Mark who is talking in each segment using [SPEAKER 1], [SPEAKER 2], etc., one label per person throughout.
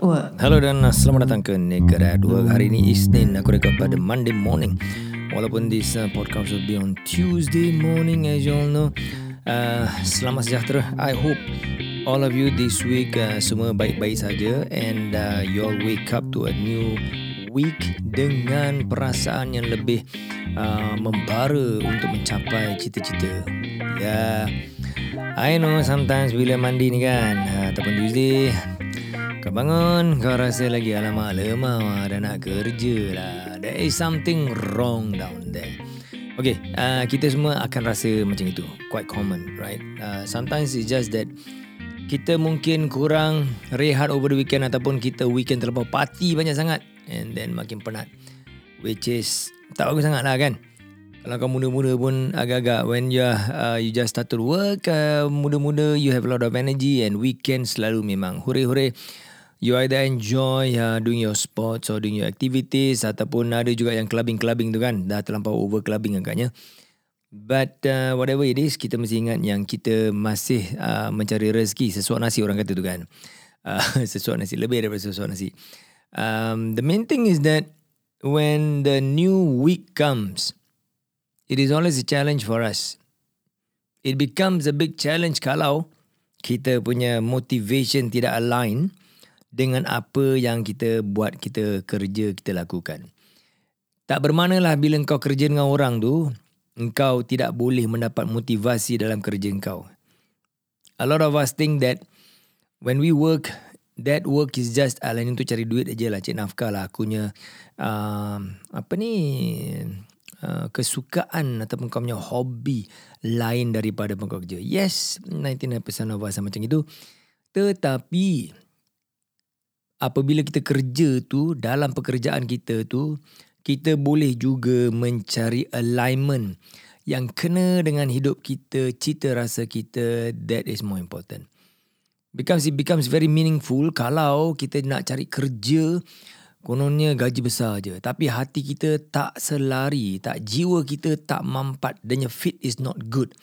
[SPEAKER 1] Network.
[SPEAKER 2] Halo dan selamat datang ke Negara Dua. Hari ini Isnin Aku rekod pada Monday morning. Walaupun this uh, podcast will be on Tuesday morning As you all know. Uh, Selamat sejahtera. I hope all of you this week uh, Semua baik-baik saja And uh, you all wake up to a new week Dengan perasaan yang lebih uh, Membara untuk mencapai cita-cita. Ya. Yeah. I know sometimes bila mandi ni kan uh, Ataupun Tuesday kau bangun, kau rasa lagi alamak lemah dah nak kerja lah. There is something wrong down there. Okay, uh, kita semua akan rasa macam itu. Quite common, right? Uh, sometimes it's just that kita mungkin kurang rehat over the weekend ataupun kita weekend terlalu party banyak sangat and then makin penat. Which is tak bagus sangat lah kan? Kalau kau muda-muda pun agak-agak when you uh, you just start to work, uh, muda-muda you have a lot of energy and weekend selalu memang hore-hore you either enjoy uh, doing your sports or doing your activities ataupun ada juga yang clubbing-clubbing tu kan dah terlampau over clubbing agaknya. But uh, whatever it is kita mesti ingat yang kita masih uh, mencari rezeki sesuatu nasi orang kata tu kan. Uh, sesuatu nasi lebih daripada sesuatu nasi. Um, the main thing is that when the new week comes it is always a challenge for us. It becomes a big challenge kalau kita punya motivation tidak align dengan apa yang kita buat kita kerja kita lakukan. Tak bermanalah bila kau kerja dengan orang tu, engkau tidak boleh mendapat motivasi dalam kerja engkau. A lot of us think that when we work, that work is just alain untuk cari duit aja lah, cik nafkah lah akunya. Uh, apa ni, uh, kesukaan ataupun kau punya hobi lain daripada pekerja. Yes, 99% of us macam itu. Tetapi, apabila kita kerja tu dalam pekerjaan kita tu kita boleh juga mencari alignment yang kena dengan hidup kita, cita rasa kita, that is more important. Because it becomes very meaningful kalau kita nak cari kerja, kononnya gaji besar je. Tapi hati kita tak selari, tak jiwa kita tak mampat, dan fit is not good.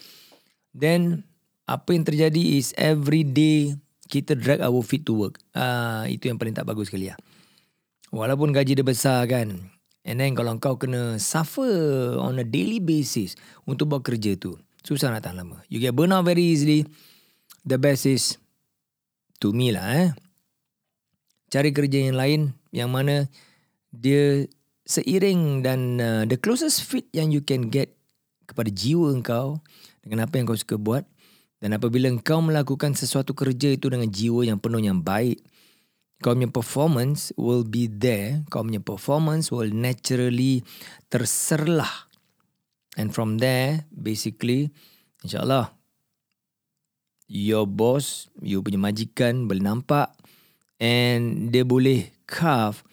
[SPEAKER 2] Then, apa yang terjadi is every day kita drag our feet to work. Ah, itu yang paling tak bagus sekali lah. Walaupun gaji dia besar kan. And then kalau kau kena suffer on a daily basis untuk buat kerja tu. Susah nak tahan lama. You get burn out very easily. The best is to me lah eh. Cari kerja yang lain yang mana dia seiring dan uh, the closest fit yang you can get kepada jiwa kau dengan apa yang kau suka buat dan apabila kau melakukan sesuatu kerja itu dengan jiwa yang penuh yang baik, kau punya performance will be there. Kau punya performance will naturally terserlah. And from there, basically, insyaAllah, your boss, you punya majikan boleh nampak and dia boleh carve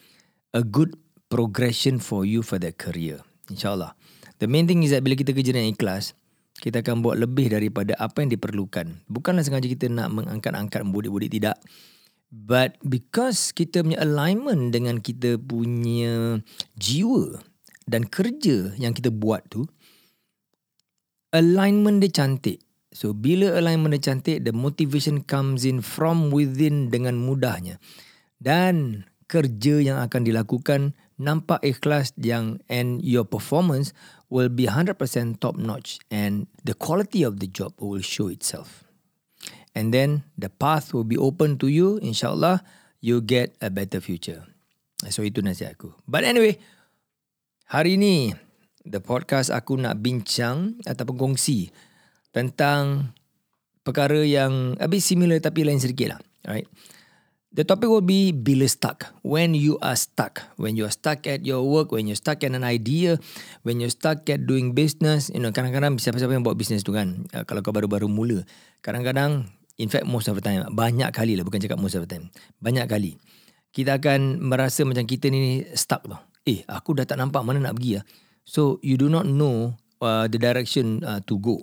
[SPEAKER 2] a good progression for you for that career. InsyaAllah. The main thing is that bila kita kerja dengan ikhlas, kita akan buat lebih daripada apa yang diperlukan. Bukanlah sengaja kita nak mengangkat-angkat budik-budik tidak. But because kita punya alignment dengan kita punya jiwa dan kerja yang kita buat tu, alignment dia cantik. So bila alignment dia cantik, the motivation comes in from within dengan mudahnya. Dan kerja yang akan dilakukan nampak ikhlas yang and your performance will be 100% top notch and the quality of the job will show itself. And then the path will be open to you. Inshallah, you get a better future. So itu nasihat aku. But anyway, hari ini the podcast aku nak bincang ataupun kongsi tentang perkara yang a bit similar tapi lain sedikit lah. Alright. The topic will be bila stuck. When you are stuck. When you are stuck at your work. When you're stuck at an idea. When you're stuck at doing business. You know, kadang-kadang siapa-siapa yang buat business tu kan. Uh, kalau kau baru-baru mula. Kadang-kadang, in fact most of the time. Banyak kali lah, bukan cakap most of the time. Banyak kali. Kita akan merasa macam kita ni stuck tau. Eh, aku dah tak nampak mana nak pergi lah. So, you do not know uh, the direction uh, to go.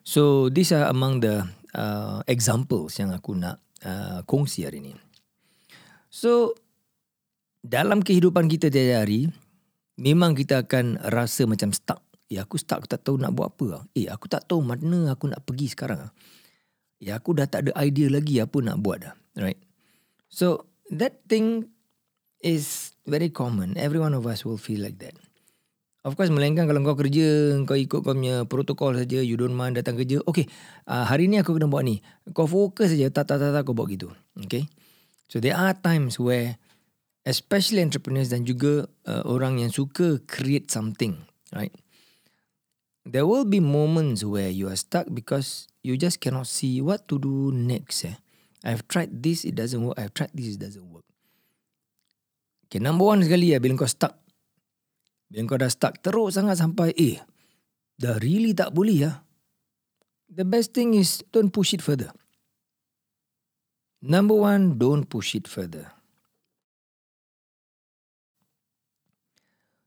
[SPEAKER 2] So, these are among the uh, examples yang aku nak uh, kongsi hari ni. So dalam kehidupan kita tiap hari memang kita akan rasa macam stuck. Ya aku stuck aku tak tahu nak buat apa. Eh aku tak tahu mana aku nak pergi sekarang. Ya aku dah tak ada idea lagi apa nak buat dah. Right? So that thing is very common. Every one of us will feel like that. Of course, melainkan kalau kau kerja, kau ikut kau punya protokol saja, you don't mind datang kerja. Okay, uh, hari ni aku kena buat ni. Kau fokus saja, tak, tak, tak, tak, kau buat gitu. Okay. So, there are times where, especially entrepreneurs dan juga uh, orang yang suka create something, right? There will be moments where you are stuck because you just cannot see what to do next. Eh? I've tried this, it doesn't work. I've tried this, it doesn't work. Okay, number one sekali ya, bila kau stuck bila kau dah stuck teruk sangat sampai eh dah really tak boleh ya. The best thing is don't push it further. Number one, don't push it further.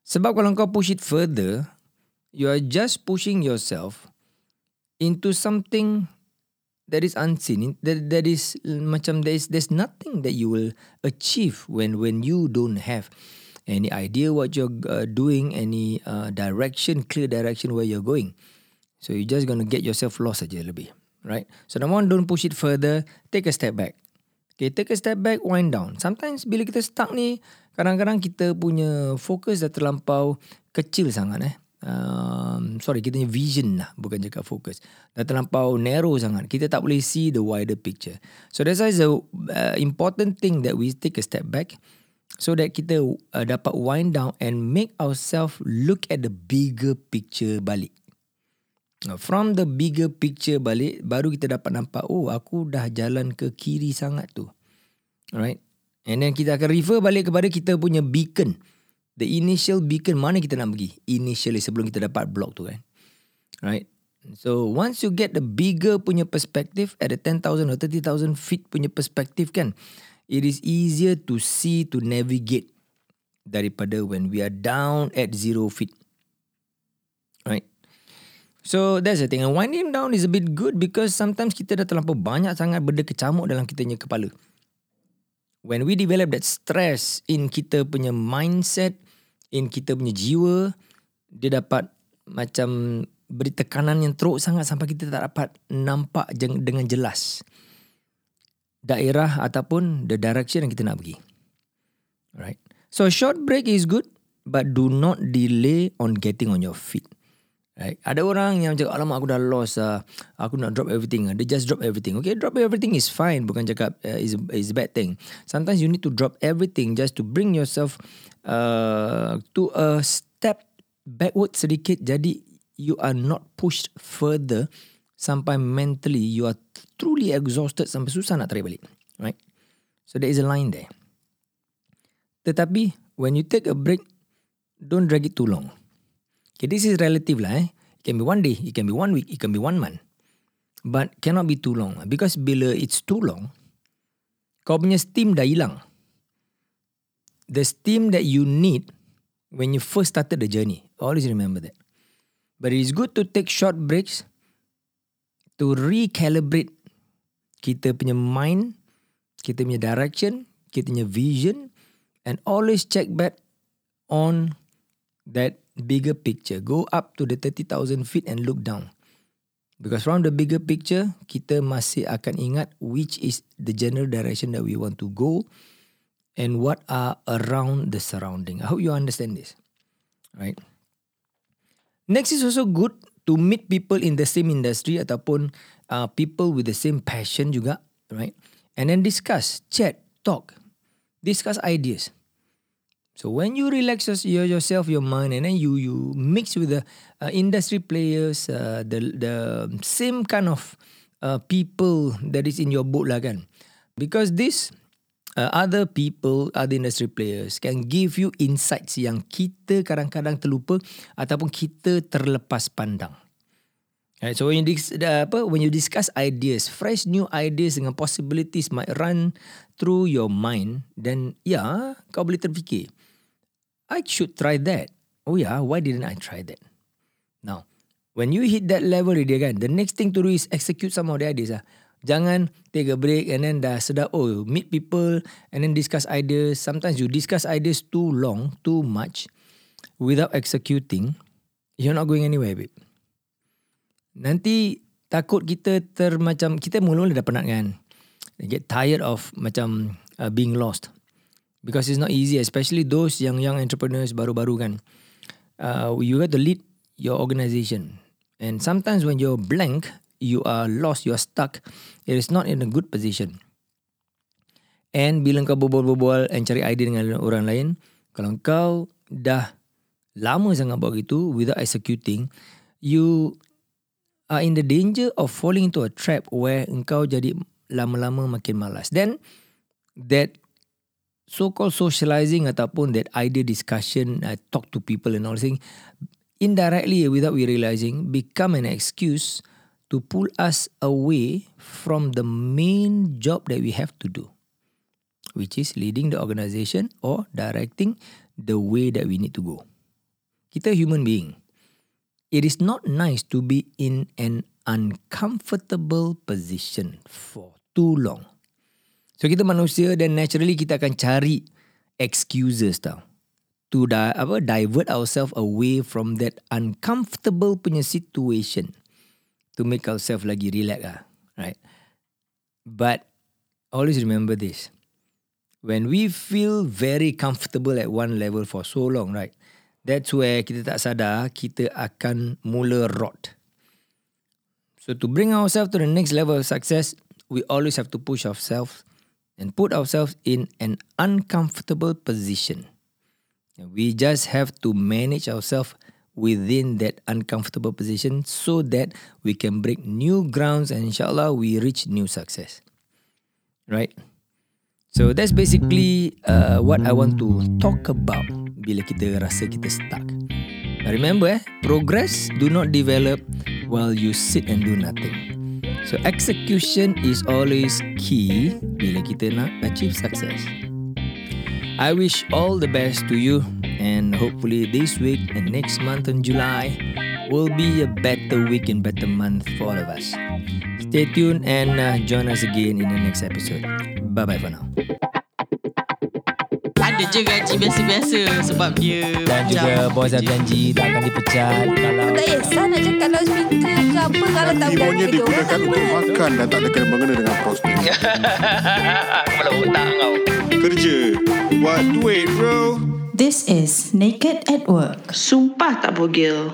[SPEAKER 2] Sebab kalau kau push it further, you are just pushing yourself into something that is unseen. That that is macam there is there's nothing that you will achieve when when you don't have any idea what you're uh, doing, any uh, direction, clear direction where you're going. So you're just going to get yourself lost aja lebih. Right? So number one, don't push it further. Take a step back. Okay, take a step back, wind down. Sometimes bila kita stuck ni, kadang-kadang kita punya fokus dah terlampau kecil sangat eh. Um, sorry, kita punya vision lah, bukan cakap fokus. Dah terlampau narrow sangat. Kita tak boleh see the wider picture. So that's why the uh, important thing that we take a step back so that kita uh, dapat wind down and make ourselves look at the bigger picture balik. From the bigger picture balik, baru kita dapat nampak, oh aku dah jalan ke kiri sangat tu. Alright. And then kita akan refer balik kepada kita punya beacon. The initial beacon, mana kita nak pergi? Initially sebelum kita dapat block tu kan. Right. So once you get the bigger punya perspective at the 10,000 or 30,000 feet punya perspective kan, it is easier to see to navigate daripada when we are down at zero feet. Right? So that's the thing. And winding down is a bit good because sometimes kita dah terlampau banyak sangat benda kecamuk dalam kita punya kepala. When we develop that stress in kita punya mindset, in kita punya jiwa, dia dapat macam beri tekanan yang teruk sangat sampai kita tak dapat nampak dengan jelas daerah ataupun the direction yang kita nak pergi. Right. So short break is good but do not delay on getting on your feet. Right. Ada orang yang cakap, alamak aku dah lost, uh, aku nak drop everything. They just drop everything. Okay, drop everything is fine. Bukan cakap uh, is, is a bad thing. Sometimes you need to drop everything just to bring yourself uh, to a step backward sedikit. Jadi you are not pushed further sampai mentally you are truly exhausted sampai susah nak tarik balik. Right? So there is a line there. Tetapi when you take a break, don't drag it too long. Okay, this is relative lah eh. It can be one day, it can be one week, it can be one month. But cannot be too long. Because bila it's too long, kau punya steam dah hilang. The steam that you need when you first started the journey. Always remember that. But it is good to take short breaks to recalibrate kita punya mind, kita punya direction, kita punya vision and always check back on that bigger picture. Go up to the 30,000 feet and look down. Because from the bigger picture, kita masih akan ingat which is the general direction that we want to go and what are around the surrounding. I hope you understand this. Right? Next is also good to meet people in the same industry ataupun uh, people with the same passion juga, right? And then discuss, chat, talk, discuss ideas. So when you relax your, yourself, your mind, and then you you mix with the uh, industry players, uh, the the same kind of uh, people that is in your boat lah kan? Because this uh, other people, other industry players can give you insights yang kita kadang-kadang terlupa ataupun kita terlepas pandang. Right, so when you, apa, when you discuss ideas, fresh new ideas dengan possibilities might run through your mind, then yeah, kau boleh terfikir, I should try that. Oh yeah, why didn't I try that? Now, when you hit that level already kan, the next thing to do is execute some of the ideas. Ah. Jangan take a break and then dah sedap, oh meet people and then discuss ideas. Sometimes you discuss ideas too long, too much, without executing, you're not going anywhere, babe. Nanti takut kita termacam kita mula-mula dah penat kan. Get tired of macam uh, being lost because it's not easy, especially those young young entrepreneurs baru-baru kan. Uh, you got to lead your organization, and sometimes when you're blank, you are lost, you are stuck. It is not in a good position. And bila kau berbual-bual and cari idea dengan orang lain, kalau kau dah lama sangat buat gitu without executing, you are in the danger of falling into a trap where engkau jadi lama-lama makin malas. Then that so-called socializing ataupun that idea discussion, I talk to people and all thing, indirectly without we realizing become an excuse to pull us away from the main job that we have to do which is leading the organisation or directing the way that we need to go. Kita human being. It is not nice to be in an uncomfortable position for too long. So kita manusia dan naturally kita akan cari excuses tau. To di- apa, divert ourselves away from that uncomfortable punya situation. To make ourselves lagi relax lah. Right? But always remember this when we feel very comfortable at one level for so long, right? That's where kita tak sadar kita akan mula rot. So to bring ourselves to the next level of success, we always have to push ourselves and put ourselves in an uncomfortable position. We just have to manage ourselves within that uncomfortable position so that we can break new grounds and inshallah we reach new success. Right? So that's basically uh, what I want to talk about bila kita rasa kita stuck. Now remember eh, progress do not develop while you sit and do nothing. So execution is always key bila kita nak achieve success. I wish all the best to you and hopefully this week and next month in July will be a better week and better month for all of us. Stay tuned and uh, join us again in the next episode. Bye-bye for now.
[SPEAKER 1] Ada je gaji biasa-biasa sebab dia
[SPEAKER 2] Dan juga bos dah janji tak akan dipecat kalau
[SPEAKER 3] Tak kisah nak cakap loudspeaker ke apa Kalau tak orang tak
[SPEAKER 4] digunakan untuk makan dan tak ada kena mengena dengan prospek.
[SPEAKER 2] Kepala otak kau
[SPEAKER 4] Kerja. Buat duit bro.
[SPEAKER 5] This is Naked at Work.
[SPEAKER 1] Sumpah tak bogel